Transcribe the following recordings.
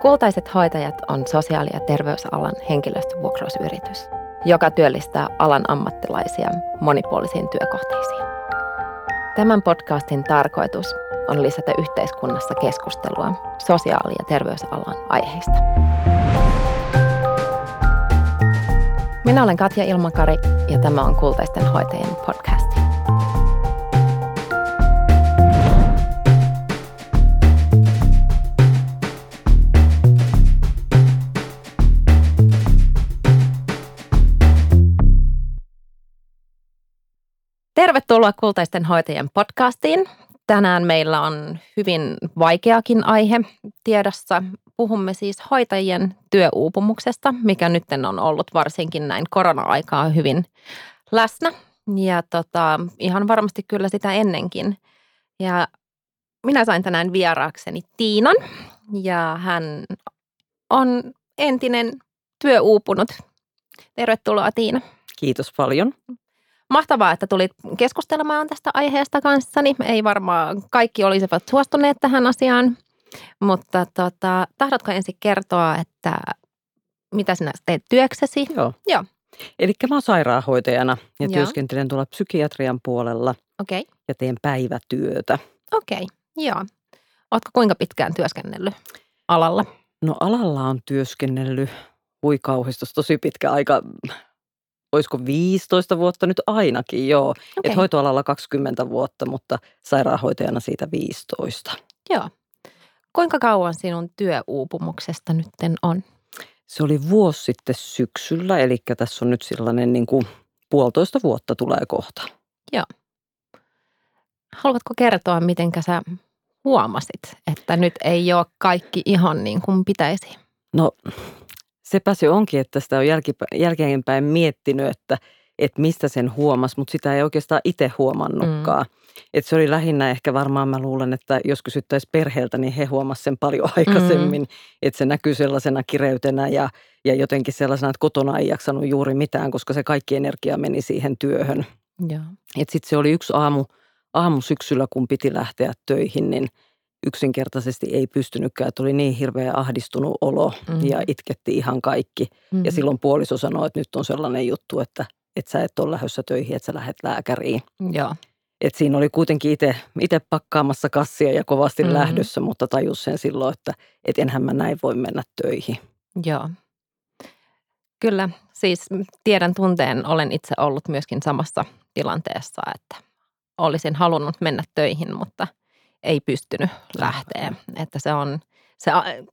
Kultaiset hoitajat on sosiaali- ja terveysalan henkilöstövuokrausyritys, joka työllistää alan ammattilaisia monipuolisiin työkohteisiin. Tämän podcastin tarkoitus on lisätä yhteiskunnassa keskustelua sosiaali- ja terveysalan aiheista. Minä olen Katja Ilmakari ja tämä on Kultaisten hoitajien podcast. Tervetuloa Kultaisten hoitajien podcastiin. Tänään meillä on hyvin vaikeakin aihe tiedossa. Puhumme siis hoitajien työuupumuksesta, mikä nyt on ollut varsinkin näin korona-aikaa hyvin läsnä. Ja tota, ihan varmasti kyllä sitä ennenkin. Ja minä sain tänään vieraakseni Tiinan ja hän on entinen työuupunut. Tervetuloa Tiina. Kiitos paljon. Mahtavaa, että tulit keskustelemaan tästä aiheesta kanssani. Ei varmaan kaikki olisivat suostuneet tähän asiaan, mutta tota, tahdotko ensin kertoa, että mitä sinä teet työksesi? Joo. Joo. Eli mä oon sairaanhoitajana ja Joo. työskentelen tuolla psykiatrian puolella Okei, okay. ja teen päivätyötä. okei, okay. joo. Oletko kuinka pitkään työskennellyt alalla? No alalla on työskennellyt, hui kauhistus, tosi pitkä aika, olisiko 15 vuotta nyt ainakin, joo. Okei, Et hoitoalalla 20 vuotta, mutta sairaanhoitajana siitä 15. joo. Kuinka kauan sinun työuupumuksesta nytten on? Se oli vuosi sitten syksyllä, eli tässä on nyt sellainen niin kuin puolitoista vuotta tulee kohta. Haluatko kertoa, miten sä huomasit, että nyt ei ole kaikki ihan niin kuin pitäisi? No sepä se onkin, että sitä on jälkipä- jälkeenpäin miettinyt, että, että mistä sen huomasi, mutta sitä ei oikeastaan itse huomannutkaan. Mm. Et se oli lähinnä ehkä varmaan mä luulen, että jos kysyttäisiin perheeltä, niin he huomasivat sen paljon aikaisemmin. Mm. Että se näkyy sellaisena kireytenä ja, ja jotenkin sellaisena, että kotona ei jaksanut juuri mitään, koska se kaikki energia meni siihen työhön. Sitten se oli yksi aamu, aamu syksyllä, kun piti lähteä töihin, niin yksinkertaisesti ei pystynytkään. Että oli niin hirveä ahdistunut olo Mm. ja itketti ihan kaikki. Mm. Ja silloin puoliso sanoi, että nyt on sellainen juttu, että, että sä et ole lähdössä töihin, että sä lähdet lääkäriin. Joo. Et siinä oli kuitenkin itse pakkaamassa kassia ja kovasti Mhm. mm. lähdössä, mutta tajus sen silloin, että et enhän mä näin voi mennä töihin. Joo. Kyllä, siis tiedän tunteen, olen itse ollut myöskin samassa tilanteessa, että olisin halunnut mennä töihin, mutta ei pystynyt lähteä. Että se on, se,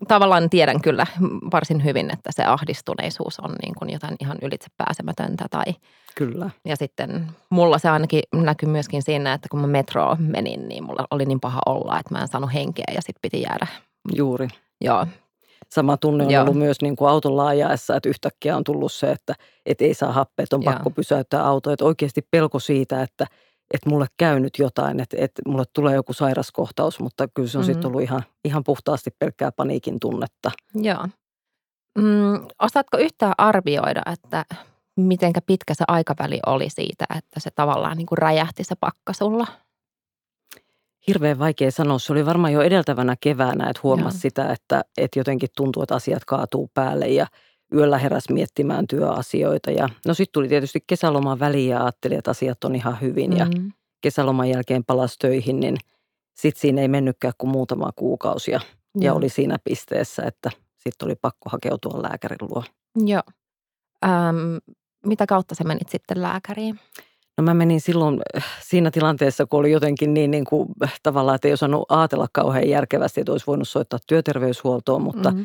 tavallaan tiedän kyllä varsin hyvin, että se ahdistuneisuus on niin kuin jotain ihan ylitse pääsemätöntä. Tai, Kyllä. ja sitten mulla se ainakin näkyy myöskin siinä, että kun mä metroon menin, niin mulla oli niin paha olla, että mä en saanut henkeä ja sitten piti jäädä. Juuri. Joo, Sama tunne on Joo. ollut myös niin kuin autolla ajaessa, että yhtäkkiä on tullut se, että et ei saa happea, että on Joo. pakko pysäyttää auto. Että oikeasti pelko siitä, että, että mulle käy nyt jotain, että, että mulle tulee joku sairaskohtaus, mutta kyllä se on mm-hmm. Mhm. sitten ollut ihan, ihan puhtaasti pelkkää paniikin tunnetta. Joo. Mm, osaatko yhtään arvioida, että mitenkä pitkä se aikaväli oli siitä, että se tavallaan niin kuin räjähti se pakka sulla? Hirveän vaikea sanoa. Se oli varmaan jo edeltävänä keväänä, että huomasi Joo. sitä, että, että jotenkin tuntuu, että asiat kaatuu päälle ja yöllä heräs miettimään työasioita. Ja no sitten tuli tietysti kesäloman väliin ja ajattelin, että asiat on ihan hyvin ja Mm, kesäloman jälkeen palasi töihin, niin sitten siinä ei mennytkään kuin muutama kuukausi ja, ja joo. oli siinä pisteessä, että sitten oli pakko hakeutua lääkärin luo. Joo. Öm, mitä kautta sä menit sitten lääkäriin? No mä menin silloin siinä tilanteessa, kun oli jotenkin niin, niin kuin, tavallaan, että ei osannut ajatella kauhean järkevästi, että olisi voinut soittaa työterveyshuoltoon, mutta Mhm.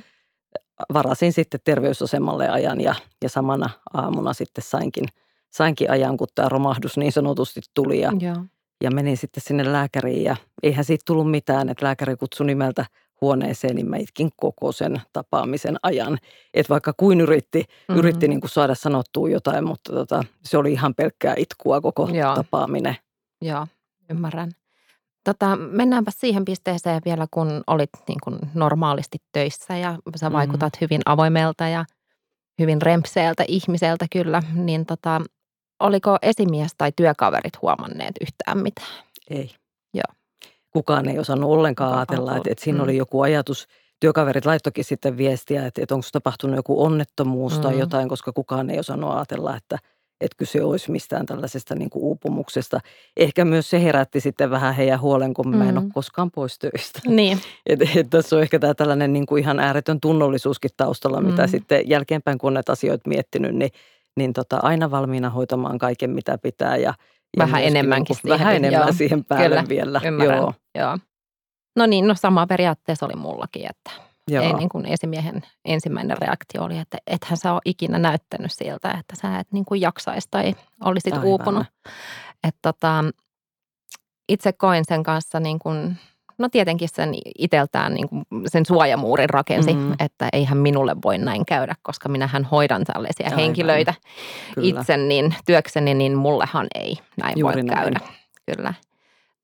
Varasin sitten terveysasemalle ajan ja, ja samana aamuna sitten sainkin, sainkin ajan, kun tämä romahdus niin sanotusti tuli ja, Joo. ja menin sitten sinne lääkäriin ja eihän siitä tullut mitään, että lääkäri kutsui nimeltä huoneeseen, niin mä itkin koko sen tapaamisen ajan. Että vaikka kuin yritti, Mhm. mm-hmm. yritti niin kuin saada sanottua jotain, mutta tota, se oli ihan pelkkää itkua koko Joo. tapaaminen. Joo, ymmärrän. Tota, mennäänpä siihen pisteeseen vielä, kun olit niin kuin normaalisti töissä ja sä Mhm. vaikutat hyvin avoimelta ja hyvin rempseeltä ihmiseltä kyllä, niin tota, oliko esimies tai työkaverit huomanneet yhtään mitään? Ei. Joo. Kukaan ei osannut ollenkaan Kukaan ajatella, että, että siinä Mm. oli joku ajatus työkaverit laittokin sitten viestiä, että, että onko tapahtunut joku onnettomuus mm. tai jotain, koska kukaan ei osannut ajatella, että, että kyse olisi mistään tällaisesta niin kuin uupumuksesta. Ehkä myös se herätti sitten vähän heidän huolen, kun mä en ole mm. koskaan pois töistä. Niin. Et, et tässä on ehkä tämä tällainen niin kuin ihan ääretön tunnollisuuskin taustalla, mm. mitä sitten jälkeenpäin, kun näitä asioita miettinyt, niin, niin tota, aina valmiina hoitamaan kaiken, mitä pitää ja – vähän enemmänkin niin Vähän enemmän joo. siihen päälle Kyllä, vielä. Ymmärrän. Joo. joo. No niin, no sama periaatteessa oli mullakin, että Joo. ei niin kuin esimiehen ensimmäinen reaktio oli, että ethän sä ole ikinä näyttänyt siltä, että sä et niin kuin jaksaisi tai olisit Aivan. uupunut. Että tota, itse koin sen kanssa niin kuin No tietenkin sen iteltään niin kuin sen suojamuurin rakensi, mm-hmm. että eihän minulle voi näin käydä, koska minähän hoidan tällaisia Aivan. henkilöitä Kyllä. itse niin työkseni, niin mullehan ei näin Juuri voi näin. käydä. Kyllä.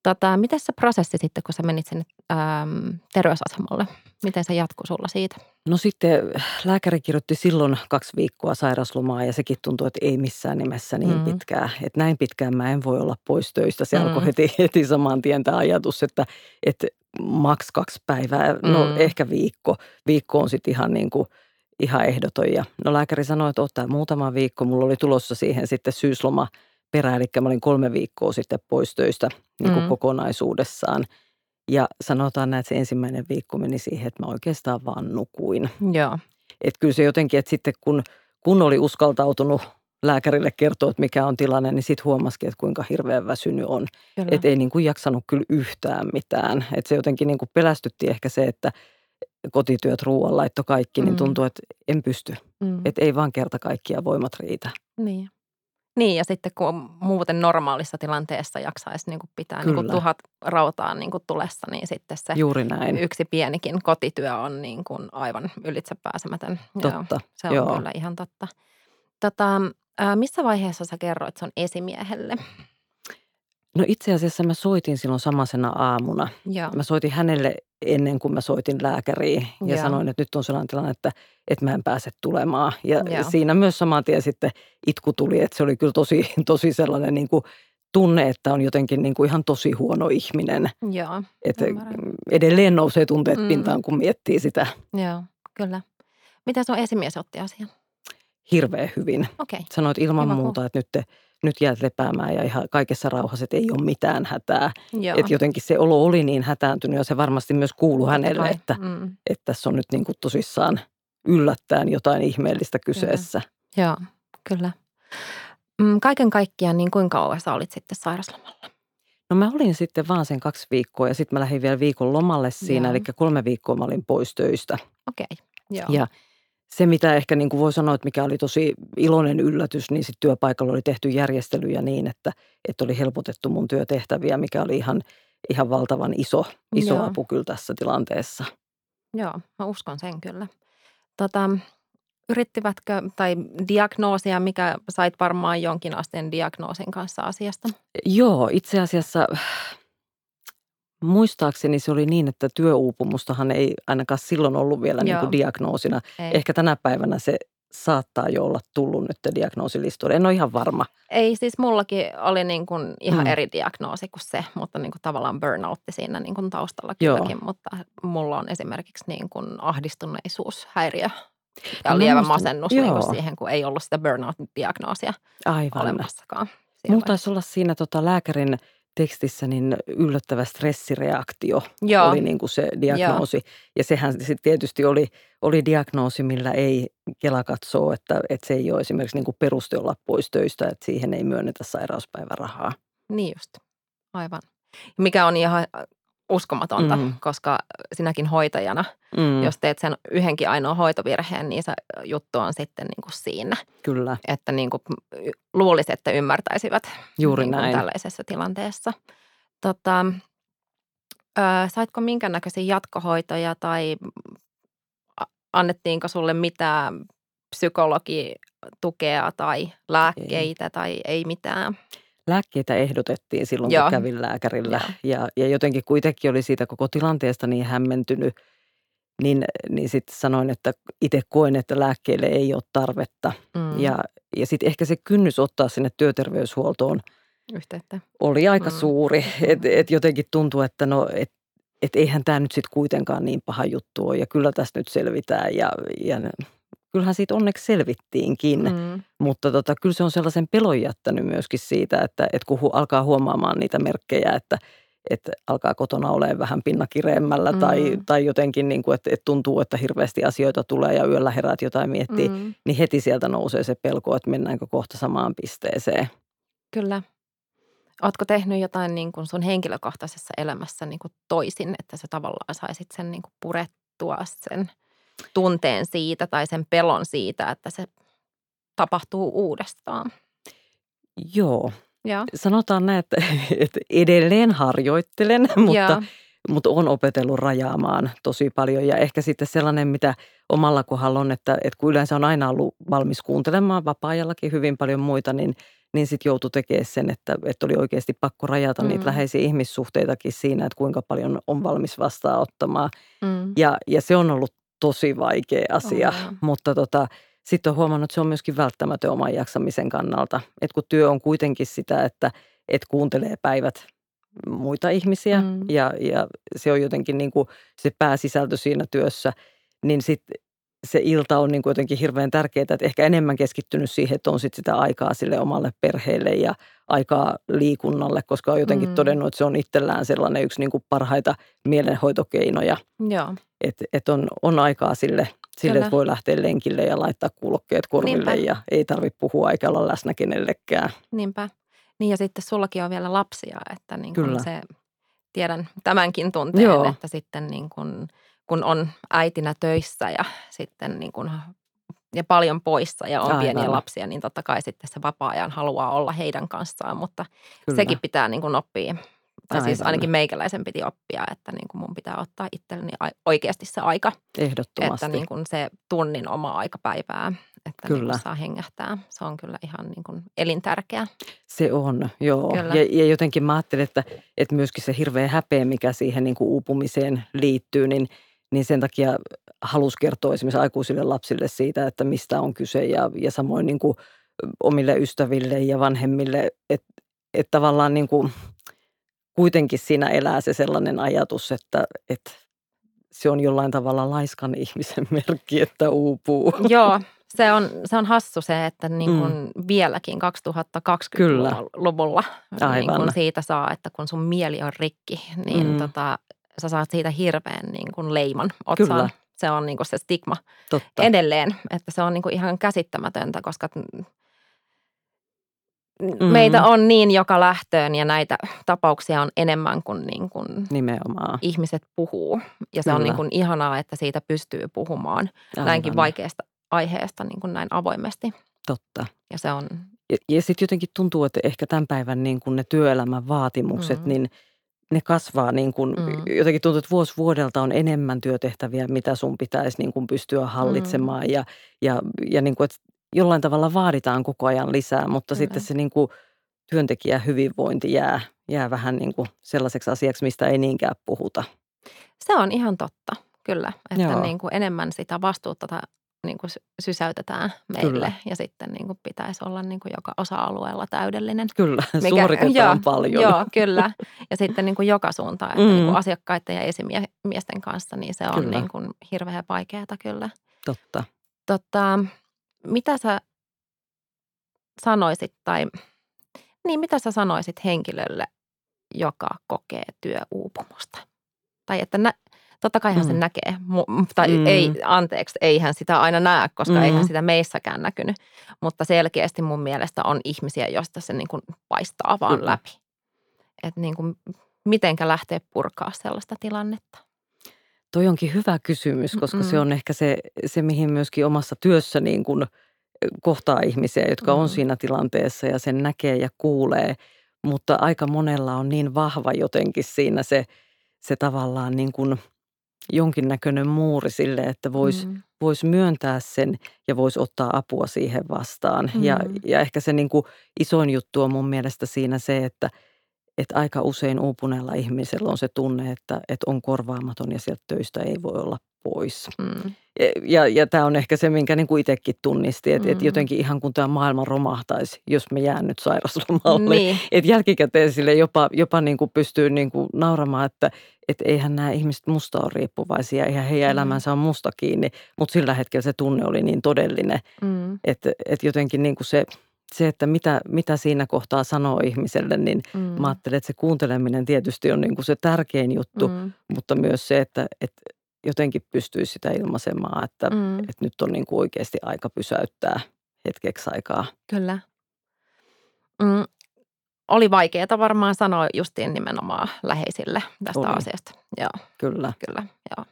Tota, miten se prosessi sitten, kun sä menit sinne ähm, terveysasemalle? Miten se jatkuu sulla siitä? No sitten lääkäri kirjoitti silloin kaksi viikkoa sairaslomaa ja sekin tuntui, että ei missään nimessä niin mm. pitkään. Että näin pitkään mä en voi olla pois töistä. Se mm. alkoi heti, heti saman tien tämä ajatus, että, että maks kaksi päivää, no mm. ehkä viikko. Viikko on sitten ihan niin kuin ihan ehdoton. Ja no lääkäri sanoi, että ottaa muutama viikko. Mulla oli tulossa siihen sitten syysloma perä, eli mä olin kolme viikkoa sitten pois töistä niin kuin mm. kokonaisuudessaan. Ja sanotaan näin, että se ensimmäinen viikko meni siihen, että mä oikeastaan vaan nukuin. Joo. Että kyllä se jotenkin, että sitten kun, kun oli uskaltautunut lääkärille kertoa, että mikä on tilanne, niin sitten huomasikin, että kuinka hirveän väsynyt on. Että ei niin kuin jaksanut kyllä yhtään mitään. Että se jotenkin niin kuin pelästytti ehkä se, että kotityöt, ruoanlaitto, kaikki, niin mm. tuntuu, että en pysty. Mm. Että ei vaan kerta kaikkia voimat riitä. Niin. Niin, ja sitten kun muuten normaalissa tilanteessa jaksaisi niin kuin pitää niin kuin tuhat rautaa niin kuin tulessa, niin sitten se Juuri näin. yksi pienikin kotityö on niin kuin aivan ylitsepääsemätön. Totta. Joo, se on Joo. kyllä ihan totta. Tota, missä vaiheessa sä kerroit sun esimiehelle? No itse asiassa mä soitin silloin samasena aamuna. Joo. Mä soitin hänelle ennen kuin mä soitin lääkäriin ja Joo. sanoin, että nyt on sellainen tilanne, että, että mä en pääse tulemaan. Ja Joo. siinä myös saman tien sitten itku tuli, että se oli kyllä tosi, tosi sellainen niin kuin tunne, että on jotenkin niin kuin ihan tosi huono ihminen. Joo, että edelleen nousee tunteet mm. pintaan, kun miettii sitä. Joo, kyllä. Mitä sun esimies otti asian? Hirveän hyvin. Okay. Sanoit ilman Hyvä muuta, että nyt te nyt jäät lepäämään ja ihan kaikessa rauhassa, että ei ole mitään hätää. Että jotenkin se olo oli niin hätääntynyt ja se varmasti myös kuulu hänelle, että, mm. että tässä on nyt niin kuin tosissaan yllättäen jotain ihmeellistä kyseessä. Kyllä. Joo, kyllä. Mm, kaiken kaikkiaan, niin kuinka kauan sä olit sitten sairaslomalla? No mä olin sitten vaan sen kaksi viikkoa ja sitten mä lähdin vielä viikon lomalle siinä, Joo. eli kolme viikkoa mä olin pois töistä. Okei, okay. Joo. Ja se, mitä ehkä niin kuin voi sanoa, että mikä oli tosi iloinen yllätys, niin sitten työpaikalla oli tehty järjestelyjä niin, että, että oli helpotettu mun työtehtäviä, mikä oli ihan, ihan valtavan iso, iso Joo. apu kyllä tässä tilanteessa. Joo, mä uskon sen kyllä. Tota, yrittivätkö, tai diagnoosia, mikä sait varmaan jonkin asteen diagnoosin kanssa asiasta? Joo, itse asiassa Muistaakseni se oli niin, että työuupumustahan ei ainakaan silloin ollut vielä niin kuin diagnoosina. Ei. Ehkä tänä päivänä se saattaa jo olla tullut nyt diagnoosilistoille. En ole ihan varma. Ei, siis mullakin oli niin kuin ihan mm. eri diagnoosi kuin se, mutta niin kuin tavallaan burnoutti siinä niin kuin taustalla kylläkin. Mutta mulla on esimerkiksi niin kuin ahdistuneisuushäiriö ja no, lievä masennus niin kuin siihen, kun ei ollut sitä burnout-diagnoosia Aivan. olemassakaan. Mulla taisi olla siinä tota lääkärin tekstissä niin yllättävä stressireaktio Joo. oli niin kuin se diagnoosi. Joo. Ja sehän sitten tietysti oli, oli diagnoosi, millä ei Kela katsoo, että, että se ei ole esimerkiksi niin kuin peruste olla pois töistä, että siihen ei myönnetä sairauspäivärahaa. Niin just, aivan. Mikä on ihan uskomatonta, mm. koska sinäkin hoitajana, mm. jos teet sen yhdenkin ainoa hoitovirheen, niin se juttu on sitten niin kuin siinä. Kyllä. Että niin kuin luulisi, että ymmärtäisivät Juuri niin näin. tällaisessa tilanteessa. Tota, ö, saitko minkä näköisiä jatkohoitoja tai annettiinko sulle mitään psykologitukea tai lääkkeitä ei. tai ei mitään? Lääkkeitä ehdotettiin silloin, Joo. kun kävin lääkärillä. Ja, ja jotenkin kuitenkin oli siitä koko tilanteesta niin hämmentynyt, niin, niin sitten sanoin, että itse koen, että lääkkeelle ei ole tarvetta. Mm. Ja, ja sitten ehkä se kynnys ottaa sinne työterveyshuoltoon Yhteyttä. oli aika mm. suuri. Että et jotenkin tuntuu, että no, et, että eihän tämä nyt sitten kuitenkaan niin paha juttu ole ja kyllä tästä nyt selvitään ja, ja kyllähän siitä onneksi selvittiinkin, mm. mutta tota, kyllä se on sellaisen pelon jättänyt myöskin siitä, että, että kun hu, alkaa huomaamaan niitä merkkejä, että, että alkaa kotona olemaan vähän pinnakireemmällä mm. tai, tai jotenkin niin kuin, että, että tuntuu, että hirveästi asioita tulee ja yöllä heräät jotain miettii, mm. niin heti sieltä nousee se pelko, että mennäänkö kohta samaan pisteeseen. Kyllä. Oletko tehnyt jotain niin kuin sun henkilökohtaisessa elämässä niin kuin toisin, että sä tavallaan saisit sen niin kuin purettua sen tunteen siitä tai sen pelon siitä, että se tapahtuu uudestaan? Joo. Ja. Sanotaan näin, että, että edelleen harjoittelen, mutta, mutta on opetellut rajaamaan tosi paljon. Ja ehkä sitten sellainen, mitä omalla kohdalla on, että, että kun yleensä on aina ollut valmis kuuntelemaan vapaa-ajallakin hyvin paljon muita, niin – niin sitten joutui tekemään sen, että, että oli oikeasti pakko rajata mm. niitä läheisiä ihmissuhteitakin siinä, että kuinka paljon on valmis vastaanottamaan. Mm. Ja, ja se on ollut tosi vaikea asia, oh, mutta tota, sitten on huomannut, että se on myöskin välttämätön oman jaksamisen kannalta. Että kun työ on kuitenkin sitä, että, että kuuntelee päivät muita ihmisiä mm. ja, ja se on jotenkin niin kuin se pääsisältö siinä työssä, niin sitten se ilta on niin kuin jotenkin hirveän tärkeää, että ehkä enemmän keskittynyt siihen, että on sit sitä aikaa sille omalle perheelle ja aikaa liikunnalle, koska on jotenkin mm. todennut, että se on itsellään sellainen yksi niin kuin parhaita mielenhoitokeinoja. Joo. Että et on, on aikaa sille, sille että voi lähteä lenkille ja laittaa kuulokkeet korville Niinpä. ja ei tarvitse puhua eikä olla läsnä kenellekään. Niinpä. Niin ja sitten sullakin on vielä lapsia, että niin kuin se, tiedän tämänkin tunteen, Joo. että sitten niin kuin – kun on äitinä töissä ja sitten niin kuin, ja paljon poissa ja on Aivan. pieniä lapsia, niin totta kai sitten se vapaa-ajan haluaa olla heidän kanssaan, mutta Kyllä. sekin pitää niin kuin oppia. Tai siis ainakin meikäläisen piti oppia, että niin kuin mun pitää ottaa itselleni oikeasti se aika. Ehdottomasti. Että niin kuin se tunnin oma aikapäivää, että niin kyllä. Niin saa hengähtää. Se on kyllä ihan niin kuin elintärkeä. Se on, joo. Ja, ja jotenkin mä ajattelen, että, että myöskin se hirveä häpeä, mikä siihen niin kuin uupumiseen liittyy, niin – niin sen takia halusi kertoa esimerkiksi aikuisille lapsille siitä, että mistä on kyse ja, ja samoin niin kuin omille ystäville ja vanhemmille, että, että tavallaan niin kuin kuitenkin siinä elää se sellainen ajatus, että, että se on jollain tavalla laiskan ihmisen merkki, että uupuu. Joo, se on, se on hassu se, että niin kuin mm. vieläkin 2020-luvulla niin kuin siitä saa, että kun sun mieli on rikki, niin mm. tota, sä saat siitä hirveän niin kuin leiman otsaan. Kyllä. Se on niin kuin se stigma Totta. edelleen, että se on niin kuin ihan käsittämätöntä, koska mm. meitä on niin joka lähtöön ja näitä tapauksia on enemmän kuin, niin kuin Nimenomaan. ihmiset puhuu. Ja se Kyllä. on niin kuin ihanaa, että siitä pystyy puhumaan Aivan. näinkin vaikeasta aiheesta niin kuin näin avoimesti. Totta. Ja se on... Ja, ja sitten jotenkin tuntuu, että ehkä tämän päivän niin kuin ne työelämän vaatimukset, mm. niin – ne kasvaa niin kuin, mm. jotenkin tuntuu, että vuosi vuodelta on enemmän työtehtäviä, mitä sun pitäisi niin kuin pystyä hallitsemaan mm. ja, ja, ja niin kuin, että jollain tavalla vaaditaan koko ajan lisää, mutta mm. sitten se niin kuin työntekijän hyvinvointi jää, jää vähän niin kuin sellaiseksi asiaksi, mistä ei niinkään puhuta. Se on ihan totta, kyllä, että niin kuin enemmän sitä vastuuta niin kuin sysäytetään meille kyllä. ja sitten niin kuin pitäisi olla niin kuin joka osa-alueella täydellinen. Kyllä, mikä, suoritetaan joo, paljon. Joo, kyllä. Ja sitten niin kuin joka suuntaan, että mm. niin kuin asiakkaiden ja esimiesten kanssa, niin se on kyllä. niin kuin hirveän vaikeaa kyllä. Totta. Totta, mitä sä sanoisit tai niin mitä sä sanoisit henkilölle, joka kokee työuupumusta? Tai että nä, Totta kai hän mm. sen näkee, tai mm. ei, anteeksi, ei hän sitä aina näe, koska mm. eihän sitä meissäkään näkynyt. Mutta selkeästi mun mielestä on ihmisiä, joista se niin kuin paistaa vaan Kyllä. läpi. Että niin kuin, mitenkä lähtee purkaa sellaista tilannetta? Toi onkin hyvä kysymys, koska mm. se on ehkä se, se, mihin myöskin omassa työssä niin kuin kohtaa ihmisiä, jotka mm. on siinä tilanteessa ja sen näkee ja kuulee. Mutta aika monella on niin vahva jotenkin siinä se, se tavallaan niin kuin – jonkinnäköinen muuri sille, että voisi mm. vois myöntää sen ja voisi ottaa apua siihen vastaan. Mm. Ja, ja ehkä se niin kuin isoin juttu on mun mielestä siinä se, että, että aika usein uupuneella ihmisellä on se tunne, että, että on korvaamaton ja sieltä töistä ei voi olla pois. Mm. Ja, ja tämä on ehkä se, minkä niin kuin itsekin tunnisti, että mm. et jotenkin ihan kun tämä maailma romahtaisi, jos me jään nyt sairaslomalle. Niin. Että jälkikäteen sille jopa, jopa niin kuin pystyy niin kuin nauramaan, että et eihän nämä ihmiset musta ole riippuvaisia, eihän heidän Mm. elämänsä on musta kiinni. Mutta sillä hetkellä se tunne oli niin todellinen, Mm. että et jotenkin niin kuin se, se, että mitä, mitä siinä kohtaa sanoo ihmiselle, niin Mm. mä ajattelen, että se kuunteleminen tietysti on niin kuin se tärkein juttu, Mm. mutta myös se, että, että jotenkin pystyy sitä ilmaisemaan, että, Mm. että nyt on niin kuin oikeasti aika pysäyttää hetkeksi aikaa. Kyllä. Mm. Oli vaikeaa varmaan sanoa justiin nimenomaan läheisille tästä Oli. asiasta. Joo, Kyllä. kyllä. Joo.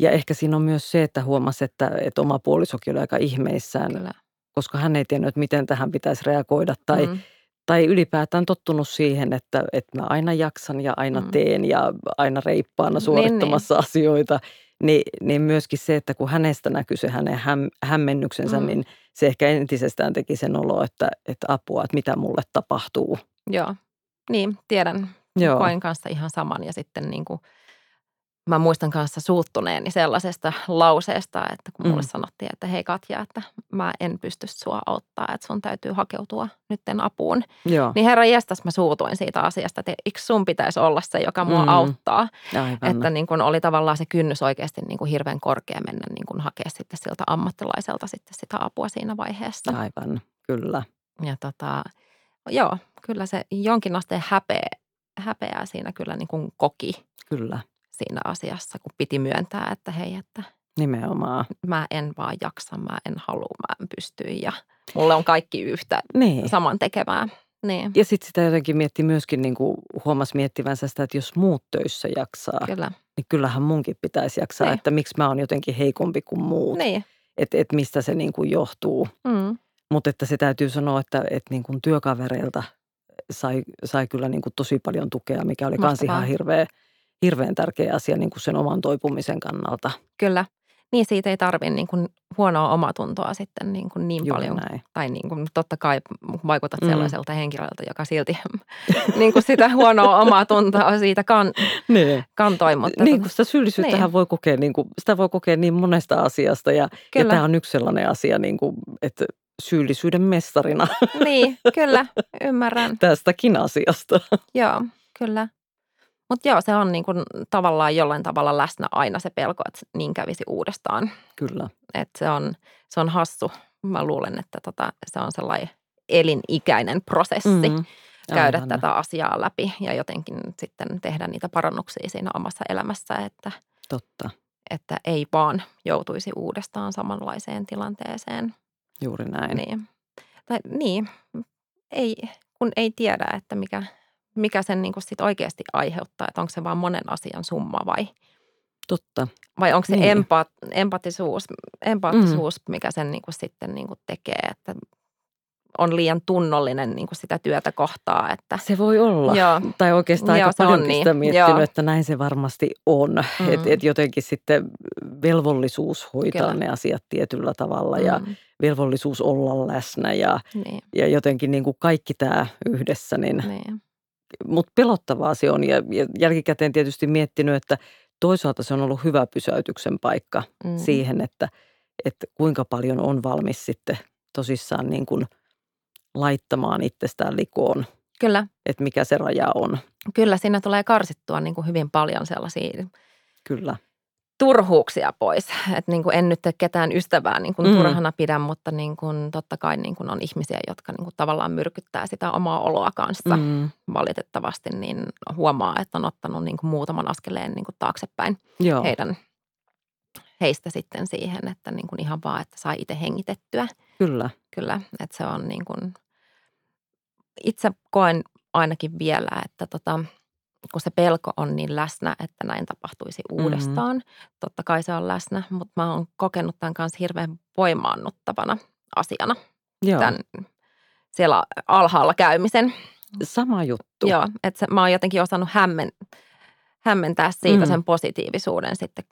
Ja ehkä siinä on myös se, että huomasi, että, että oma puolisokin oli aika ihmeissään, Kyllä. Koska hän ei tiennyt, että miten tähän pitäisi reagoida tai, Mm. tai ylipäätään tottunut siihen, että, että mä aina jaksan ja aina Mm. teen ja aina reippaana Niin, suorittamassa asioita. Niin, niin myöskin se, että kun hänestä näkyy se hänen häm, hämmennyksensä, Mm. niin se ehkä entisestään teki sen olo, että, että apua, että mitä mulle tapahtuu. Joo. Niin, tiedän. Joo. Koin kanssa ihan saman ja sitten niin kuin, mä muistan kanssa suuttuneeni sellaisesta lauseesta, että kun mulle Mm. sanottiin, että hei Katja, että mä en pysty sua auttaa, että sun täytyy hakeutua nytten apuun. Joo, Niin herra jestas mä suutuin siitä asiasta, että eikö sun pitäisi olla se, joka mua Mm. auttaa. aivan. Että niin kun oli tavallaan se kynnys oikeasti niin kuin hirveän korkea mennä niin kuin hakea sitten siltä ammattilaiselta sitten sitä apua siinä vaiheessa. Aivan, kyllä. Ja tota, joo, kyllä se jonkin asteen häpeä, häpeää siinä kyllä niin kuin koki Kyllä, siinä asiassa, kun piti myöntää, että hei, että nimenomaan. mä en vaan jaksa, mä en halua, mä en pysty ja mulle on kaikki yhtä Niin. saman tekevää. Niin, Ja sitten sitä jotenkin mietti myöskin, niin kuin huomasi miettivänsä sitä, että jos muut töissä jaksaa, kyllä. niin kyllähän munkin pitäisi jaksaa, Niin. että miksi mä oon jotenkin heikompi kuin muut. Niin, Että et mistä se niin kuin johtuu. mm, Mutta että se täytyy sanoa, että, että niin kuin työkavereilta sai, sai kyllä niin kuin tosi paljon tukea, mikä oli myös ihan hirveä, hirveän tärkeä asia niin kuin sen oman toipumisen kannalta. kyllä. Niin siitä ei tarvitse niin kuin huonoa omatuntoa sitten niin, kuin niin Juuri paljon. näin. Tai niin kuin, totta kai vaikutat Mm. sellaiselta henkilöltä, joka silti niin kuin sitä huonoa omatuntoa siitä kan, Niin. kantoi. Mutta Niin kuin sitä syyllisyyttähän Niin. voi kokea, niin kuin, sitä voi kokea niin monesta asiasta ja, ja Kyllä. tämä on yksi sellainen asia, niin kuin, että syyllisyyden mestarina niin, kyllä, ymmärrän. tästäkin asiasta. Joo, kyllä. Mutta joo, se on niin kuin tavallaan jollain tavalla läsnä aina se pelko, että niin kävisi uudestaan. Kyllä. Että se on, se on hassu. Mä luulen, että tota, se on sellainen elinikäinen prosessi Mm, käydä aivan. tätä asiaa läpi ja jotenkin sitten tehdä niitä parannuksia siinä omassa elämässä, että, Totta, että ei vaan joutuisi uudestaan samanlaiseen tilanteeseen. juuri näin. Niin. Tai, niin, ei, kun ei tiedä, että mikä, mikä sen niin sit oikeasti aiheuttaa, että onko se vaan monen asian summa vai, Totta, vai onko se Niin. niin. empa, empatisuus, empaattisuus mm. mikä sen niin sitten niin tekee, että on liian tunnollinen niin sitä työtä kohtaa. Että, se voi olla. Joo. Tai oikeastaan Joo, aika paljon niin. miettinyt, Joo. että näin se varmasti on. Mm. Että et jotenkin sitten velvollisuus hoitaa Kyllä. ne asiat tietyllä tavalla ja Mm, velvollisuus olla läsnä ja, niin, ja jotenkin niin kuin kaikki tämä yhdessä. Niin, niin, Mutta pelottavaa se on. Ja, ja jälkikäteen tietysti miettinyt, että toisaalta se on ollut hyvä pysäytyksen paikka mm, siihen, että, että kuinka paljon on valmis sitten tosissaan niin kuin laittamaan itsestään likoon, Kyllä, että mikä se raja on. kyllä siinä tulee karsittua niin kuin hyvin paljon sellaisia Kyllä, turhuuksia pois. Et niin kuin en nyt ketään ystävää niin kuin Mm. turhana pidä, mutta niin kuin totta kai niin kuin on ihmisiä, jotka niin kuin tavallaan myrkyttää sitä omaa oloa kanssa mm, valitettavasti, niin huomaa, että on ottanut niin kuin muutaman askeleen niin kuin taaksepäin joo, heidän, heistä sitten siihen, että niin kuin ihan vaan, että saa itse hengitettyä. kyllä, Kyllä, että se on niin kuin, itse koen ainakin vielä, että tota, kun se pelko on niin läsnä, että näin tapahtuisi Mhm. uudestaan. Totta kai se on läsnä, mutta mä oon kokenut tämän kanssa hirveän voimaannuttavana asiana. joo. Tämän siellä alhaalla käymisen. Sama juttu. Joo, että se, mä oon jotenkin osannut hämmen, hämmentää siitä Mm. sen positiivisuuden sitten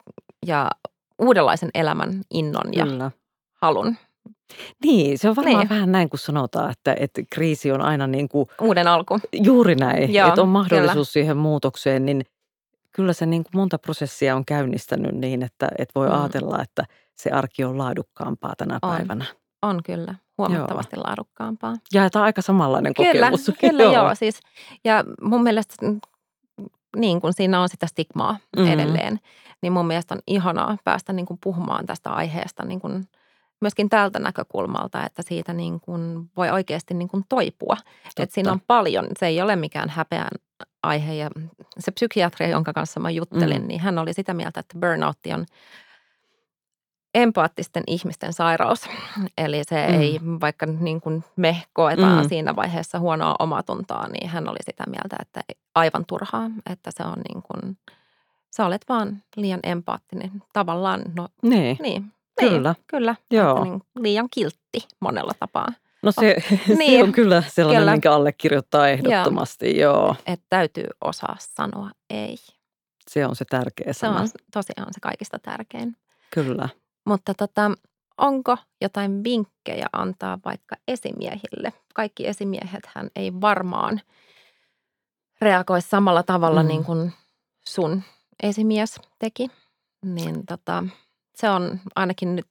ja uudenlaisen elämän innon ja Kyllä. halun. Niin, se on varmaan Niin. vähän näin, kun sanotaan, että, että kriisi on aina niin kuin Uuden alku. juuri näin, Joo, että on mahdollisuus siihen muutokseen, niin kyllä se niin kuin monta prosessia on käynnistänyt niin, että, että voi mm. ajatella, että se arki on laadukkaampaa tänä on. päivänä. On kyllä, huomattavasti joo. laadukkaampaa. Ja tämä on aika samanlainen kyllä, kokemus. Kyllä, joo. joo. Siis, ja mun mielestä niin kuin siinä on sitä stigmaa mm-hmm. edelleen, niin mun mielestä on ihanaa päästä niin kuin puhumaan tästä aiheesta niin kuin myöskin tältä näkökulmalta, että siitä niin kuin voi oikeasti niin kuin toipua. Että siinä on paljon, se ei ole mikään häpeän aihe ja se psykiatri, jonka kanssa mä juttelin, mm. niin hän oli sitä mieltä, että burnout on empaattisten ihmisten sairaus. Eli se mm. ei, vaikka niin kuin me koetaan mm. siinä vaiheessa huonoa omatuntoa, niin hän oli sitä mieltä, että aivan turhaa, että se on niin kuin, sä olet vaan liian empaattinen. Tavallaan, no niin, niin kyllä. Niin, kyllä. Joo. Niin, liian kiltti monella tapaa. No se, oh, niin, se on kyllä sellainen, kyllä. minkä allekirjoittaa ehdottomasti, joo. joo. Että täytyy osaa sanoa ei. Se on se tärkeä sana. Se on tosiaan se kaikista tärkein. Kyllä. Mutta tota, onko jotain vinkkejä antaa vaikka esimiehille? Kaikki esimiehet hän ei varmaan reagoi samalla tavalla mm. niin kuin sun esimies teki. Niin tota, se on ainakin nyt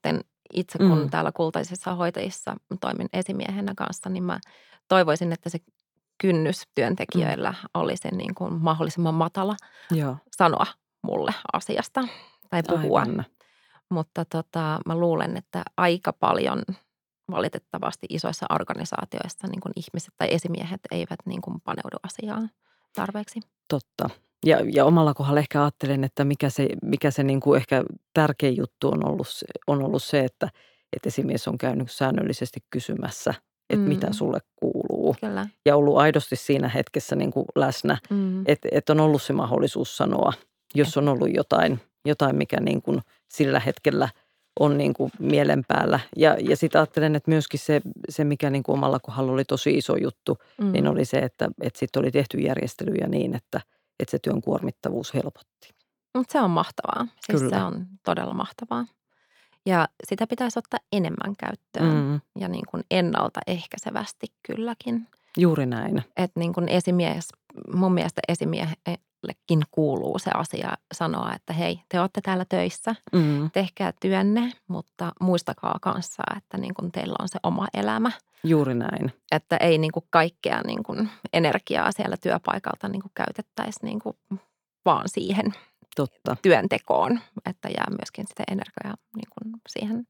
itse, kun mm. täällä kultaisissa hoitajissa toimin esimiehenä kanssa, niin mä toivoisin, että se kynnys työntekijöillä mm. olisi niin kuin mahdollisimman matala Joo. sanoa mulle asiasta tai puhua. Aivan. Mutta tota, mä luulen, että aika paljon valitettavasti isoissa organisaatioissa niin kuin ihmiset tai esimiehet eivät niin kuin paneudu asiaan tarpeeksi. Totta. Ja, ja omalla kohdalla ehkä ajattelen, että mikä se, mikä se niin kuin ehkä tärkein juttu on ollut, on ollut se, että, että esimies on käynyt säännöllisesti kysymässä, että mm. mitä sulle kuuluu. Kyllä. Ja ollut aidosti siinä hetkessä niin kuin läsnä, mm. että, että on ollut se mahdollisuus sanoa, jos on ollut jotain, jotain mikä niin kuin sillä hetkellä on niin kuin mielen päällä. Ja, ja sitten ajattelen, että myöskin se, se mikä niin kuin omalla kohdalla oli tosi iso juttu, mm. niin oli se, että, että sitten oli tehty järjestelyjä niin, että – että se työn kuormittavuus helpotti. Mutta se on mahtavaa. Siis Kyllä. se on todella mahtavaa. Ja sitä pitäisi ottaa enemmän käyttöön mm. ja niin kuin ennaltaehkäisevästi kylläkin. Juuri näin. Että niin kuin esimies, mun mielestä esimiehellekin kuuluu se asia sanoa, että hei, te olette täällä töissä, mm. tehkää työnne, mutta muistakaa kanssa, että niin kuin teillä on se oma elämä – Juuri näin. Että ei niin kuin kaikkea niin kuin energiaa siellä työpaikalta niin kuin käytettäisi niin kuin vaan siihen Totta. työntekoon, että jää myöskin sitä energiaa niin kuin siihen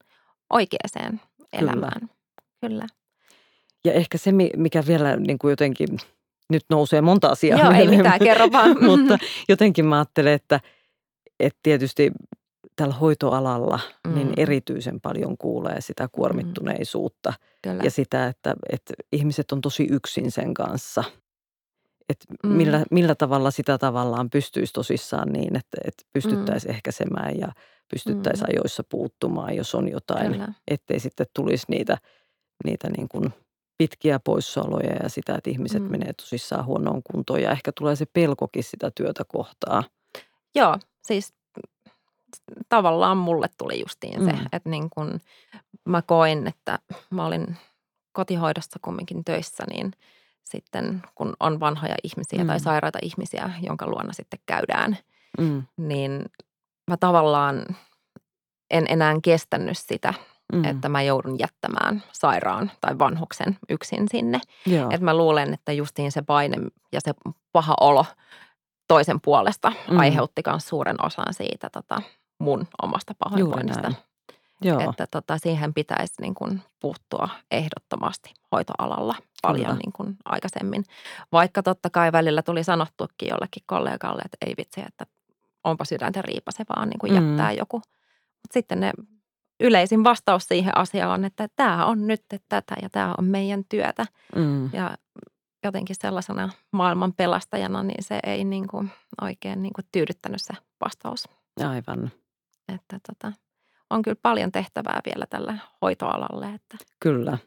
oikeaan elämään. Kyllä. Kyllä. Ja ehkä se, mikä vielä niin kuin jotenkin, nyt nousee monta asiaa. Joo, ei mitään, kerro vaan. mutta jotenkin mä ajattelen, että, että tietysti tällä hoitoalalla mm. niin erityisen paljon kuulee sitä kuormittuneisuutta mm. ja sitä, että, että ihmiset on tosi yksin sen kanssa. Että mm. millä, millä tavalla sitä tavallaan pystyisi tosissaan niin, että, että pystyttäisiin mm. ehkäisemään ja pystyttäisiin mm. ajoissa puuttumaan, jos on jotain, Kyllä. ettei sitten tulisi niitä, niitä niin kuin pitkiä poissaoloja ja sitä, että ihmiset mm. menee tosissaan huonoon kuntoon ja ehkä tulee se pelkokin sitä työtä kohtaa. Joo, siis tavallaan mulle tuli justiin se, mm. että niin kun mä koin, että mä olin kotihoidossa kumminkin töissä, niin sitten kun on vanhoja ihmisiä mm. tai sairaita ihmisiä, jonka luona sitten käydään, mm. niin mä tavallaan en enää kestänyt sitä, mm. että mä joudun jättämään sairaan tai vanhuksen yksin sinne. Että mä luulen, että justiin se paine ja se paha olo toisen puolesta mm. aiheutti myös suuren osan siitä tota, mun omasta pahoinvoinnista. Joo. Että tota, siihen pitäisi niin kuin puuttua ehdottomasti hoitoalalla paljon niin kuin aikaisemmin. Vaikka totta kai välillä tuli sanottukin jollekin kollegalle, että ei vitsi, että onpa sydäntä riipasevaa niin kuin mm. jättää joku. Mutta sitten ne yleisin vastaus siihen asiaan on, että tämä on nyt tätä ja tämä on meidän työtä. Mm. Ja jotenkin sellaisena maailman pelastajana, niin se ei niin kuin oikein niin kuin tyydyttänyt se vastaus. Aivan. Että tota, on kyllä paljon tehtävää vielä tällä hoitoalalle. Että. Kyllä.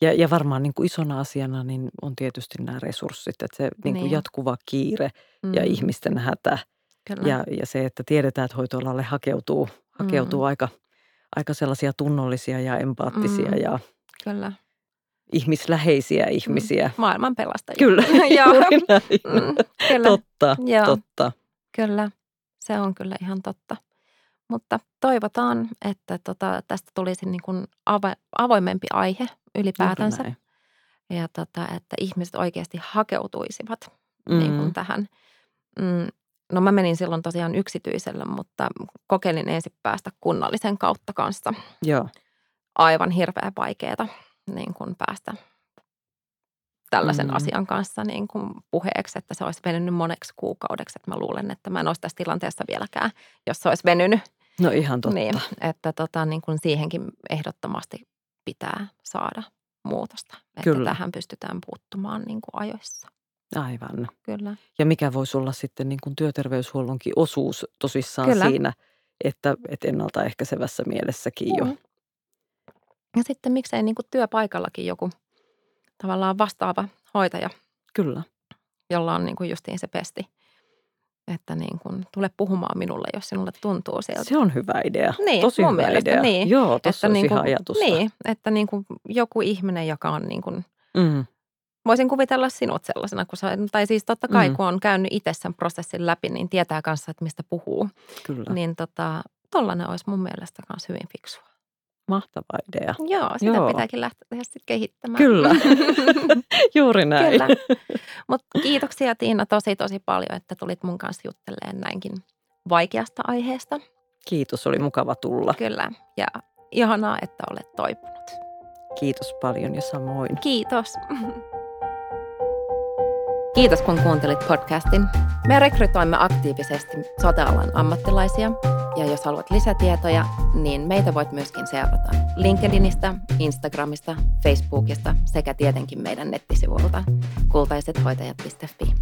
Ja, ja varmaan niin kuin isona asiana niin on tietysti nämä resurssit, että se niin kuin niin. jatkuva kiire mm. ja ihmisten hätä. Kyllä. Ja, ja se, että tiedetään, että hoitoalalle hakeutuu, hakeutuu mm. aika, aika sellaisia tunnollisia ja empaattisia mm. ja Kyllä. ihmisläheisiä mm. ihmisiä. Maailman pelastajia. Kyllä, Joo. Mm, kyllä. Totta, Joo. totta. Kyllä, se on kyllä ihan totta. Mutta toivotaan, että tota, tästä tulisi niin kuin avo- avoimempi aihe ylipäätänsä. Juuri näin. Ja tota, että ihmiset oikeasti hakeutuisivat mm. niin kuin Mm. tähän. Mm, no mä menin silloin tosiaan yksityisellä, mutta kokeilin ensin päästä kunnallisen kautta kanssa. Joo, Aivan hirveän vaikeaa niin kuin päästä tällaisen Mm. mm. asian kanssa niin kuin puheeksi, että se olisi venynyt moneksi kuukaudeksi. Että mä luulen, että mä en olisi tässä tilanteessa vieläkään, jos se olisi venynyt. no ihan totta. Niin, että tota, niin kuin siihenkin ehdottomasti pitää saada muutosta. Että Kyllä. tähän pystytään puuttumaan niin kuin ajoissa. Aivan. Kyllä. Ja mikä voisi olla sitten niin kuin työterveyshuollonkin osuus tosissaan Kyllä. siinä, että, että ennaltaehkäisevässä mielessäkin jo. Ja sitten miksei niin kuin työpaikallakin joku tavallaan vastaava hoitaja, Kyllä. jolla on niin kuin justiin se pesti. Että niin kuin, tule puhumaan minulle, jos sinulle tuntuu sieltä. Se on hyvä idea. Niin, Tosi mun hyvä mielestä idea. niin. Joo, tuossa olisi niin ihan ajatusta. Niin, että niin kuin joku ihminen, joka on niin kuin, Mm, voisin kuvitella sinut sellaisena, kun sä, tai siis totta kai Mm. kun on käynyt itse sen prosessin läpi, niin tietää kanssa, että mistä puhuu. kyllä. Niin tota, tollainen olisi mun mielestä myös hyvin fiksua. Mahtava idea. Joo, sitä Joo. pitääkin lähteä sitten kehittämään. Kyllä. Juuri näin. Kyllä. Mutta kiitoksia Tiina tosi tosi paljon, että tulit mun kanssa juttelemaan näinkin vaikeasta aiheesta. Kiitos, oli mukava tulla. Kyllä. Ja ihanaa, että olet toipunut. Kiitos paljon ja samoin. Kiitos. Kiitos kun kuuntelit podcastin. Me rekrytoimme aktiivisesti sote-alan ammattilaisia ja jos haluat lisätietoja, niin meitä voit myöskin seurata LinkedInistä, Instagramista, Facebookista sekä tietenkin meidän nettisivuilta kultaisethoitajat.fi.